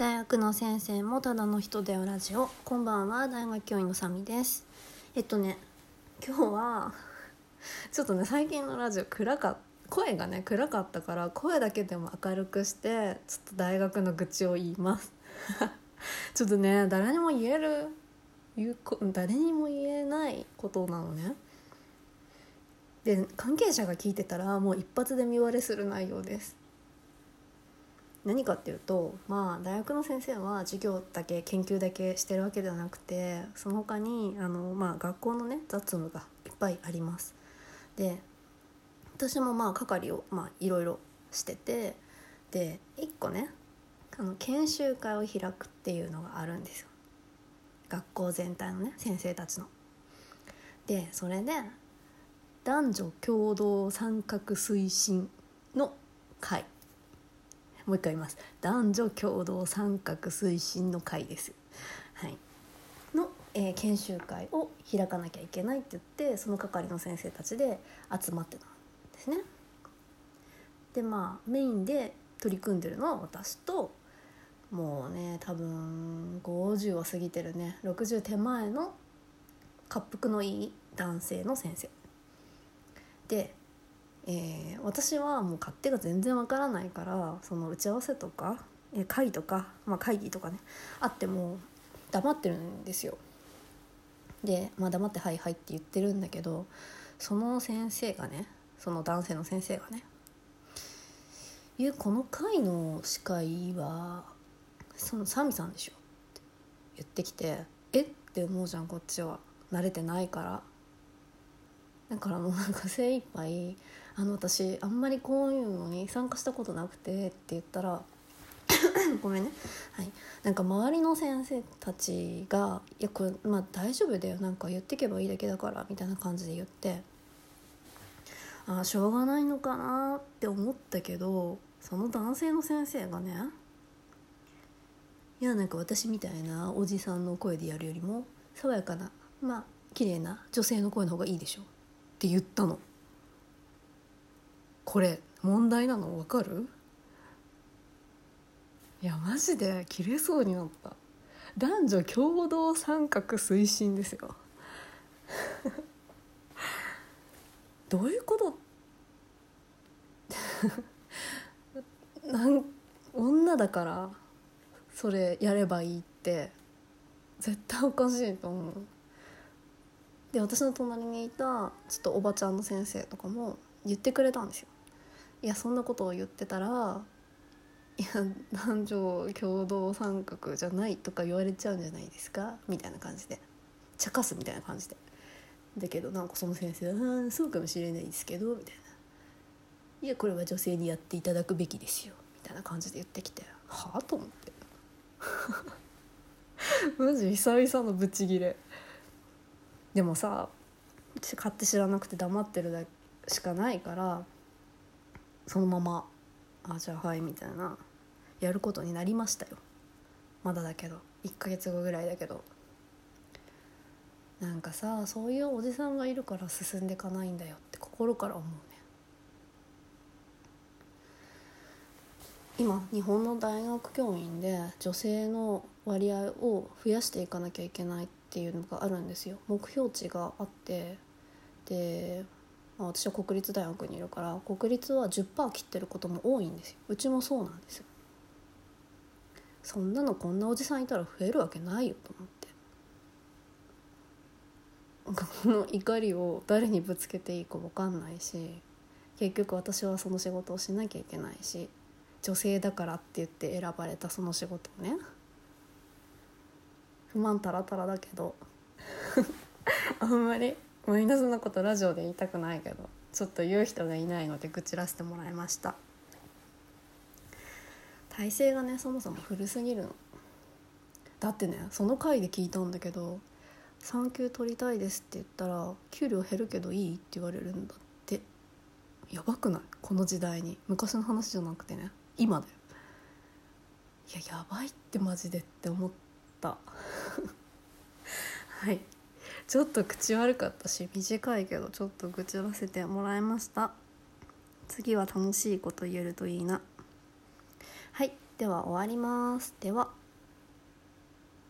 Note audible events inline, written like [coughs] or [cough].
大学の先生もただの人だよラジオ。こんばんは大学教員のサミです。えっとね今日は [laughs] ちょっとね最近のラジオ暗か声がね暗かったから声だけでも明るくしてちょっと大学の愚痴を言います。[laughs] ちょっとね誰にも言える言う誰にも言えないことなのね。で関係者が聞いてたらもう一発で見割れする内容です。何かっていうとまあ大学の先生は授業だけ研究だけしてるわけではなくてその他にあのまあ学校のね雑務がいっぱいあります。で私もまあ係をまあいろいろしててで1個ねあの研修会を開くっていうのがあるんですよ。学校全体のね先生たちの。でそれで男女共同参画推進の会。もう一回言います。男女共同参画推進の会ですはい。の、えー、研修会を開かなきゃいけないって言ってその係の先生たちで集まってたんですね。でまあメインで取り組んでるのは私ともうね多分50を過ぎてるね。60手前の滑腹のいい男性の先生。で、えー、私はもう勝手が全然わからないからその打ち合わせとか、えー、会とか、まあ、会議とかねあっても黙ってるんですよ。で、まあ、黙って「はいはい」って言ってるんだけどその先生がねその男性の先生がね「いやこの会の司会はそのサミさんでしょ」って言ってきて「え？っ?」て思うじゃんこっちは慣れてないからだからもうなんか精一杯あの私あんまりこういうのに参加したことなくてって言ったら [coughs] ごめんね、はい、なんか周りの先生たちが「いやこれまあ大丈夫だよ。なんか言ってけばいいだけだから」みたいな感じで言ってああしょうがないのかなって思ったけどその男性の先生がねいやなんか私みたいなおじさんの声でやるよりも爽やかなまあ綺麗な女性の声の方がいいでしょ。って言ったの。これ問題なの？分かる？いやマジで切れそうになった。男女共同参画推進ですよ。[laughs] どういうこと？[laughs] なん女だからそれやればいいって。絶対おかしいと思う。で私の隣にいたちょっとおばちゃんの先生とかも言ってくれたんですよ。いやそんなことを言ってたらいや男女共同参画じゃないとか言われちゃうんじゃないですか？みたいな感じで。茶化すみたいな感じで。だけどなんかその先生は「そうかもしれないですけど」みたいな「いやこれは女性にやっていただくべきですよ」みたいな感じで言ってきてはあ？と思って。[laughs] マジ久々のブチギレ。でもさ買って知らなくて黙ってるだしかないからそのまま「あじゃあはい」みたいなやることになりましたよ。まだだけど1ヶ月後ぐらいだけど。なんかさそういうおじさんがいるから進んでいかないんだよって心から思うね。今日本の大学教員で女性の割合を増やしていかなきゃいけないってていうのがあるんですよ。目標値があって。で、まあ、私は国立大学にいるから国立は10%切ってることも多いんですよ。うちもそうなんですよ。そんなのこんなおじさんいたら増えるわけないよと思って。この怒りを誰にぶつけていいか分かんないし結局私はその仕事をしなきゃいけないし女性だからって言って選ばれたその仕事をね不満たらたらだけど。[laughs] あんまりマイナスなことラジオで言いたくないけどちょっと言う人がいないので愚痴らせてもらいました。体勢がねそもそも古すぎるの。だってねその回で聞いたんだけど「産休取りたいです」って言ったら「給料減るけどいい?」って言われるんだって。やばくない？この時代に。昔の話じゃなくてね。今だよ。いややばいってマジでって思った [laughs] はい。ちょっと口悪かったし短いけどちょっと愚痴らせてもらいました。次は楽しいこと言えるといいな。はい。では終わります。では。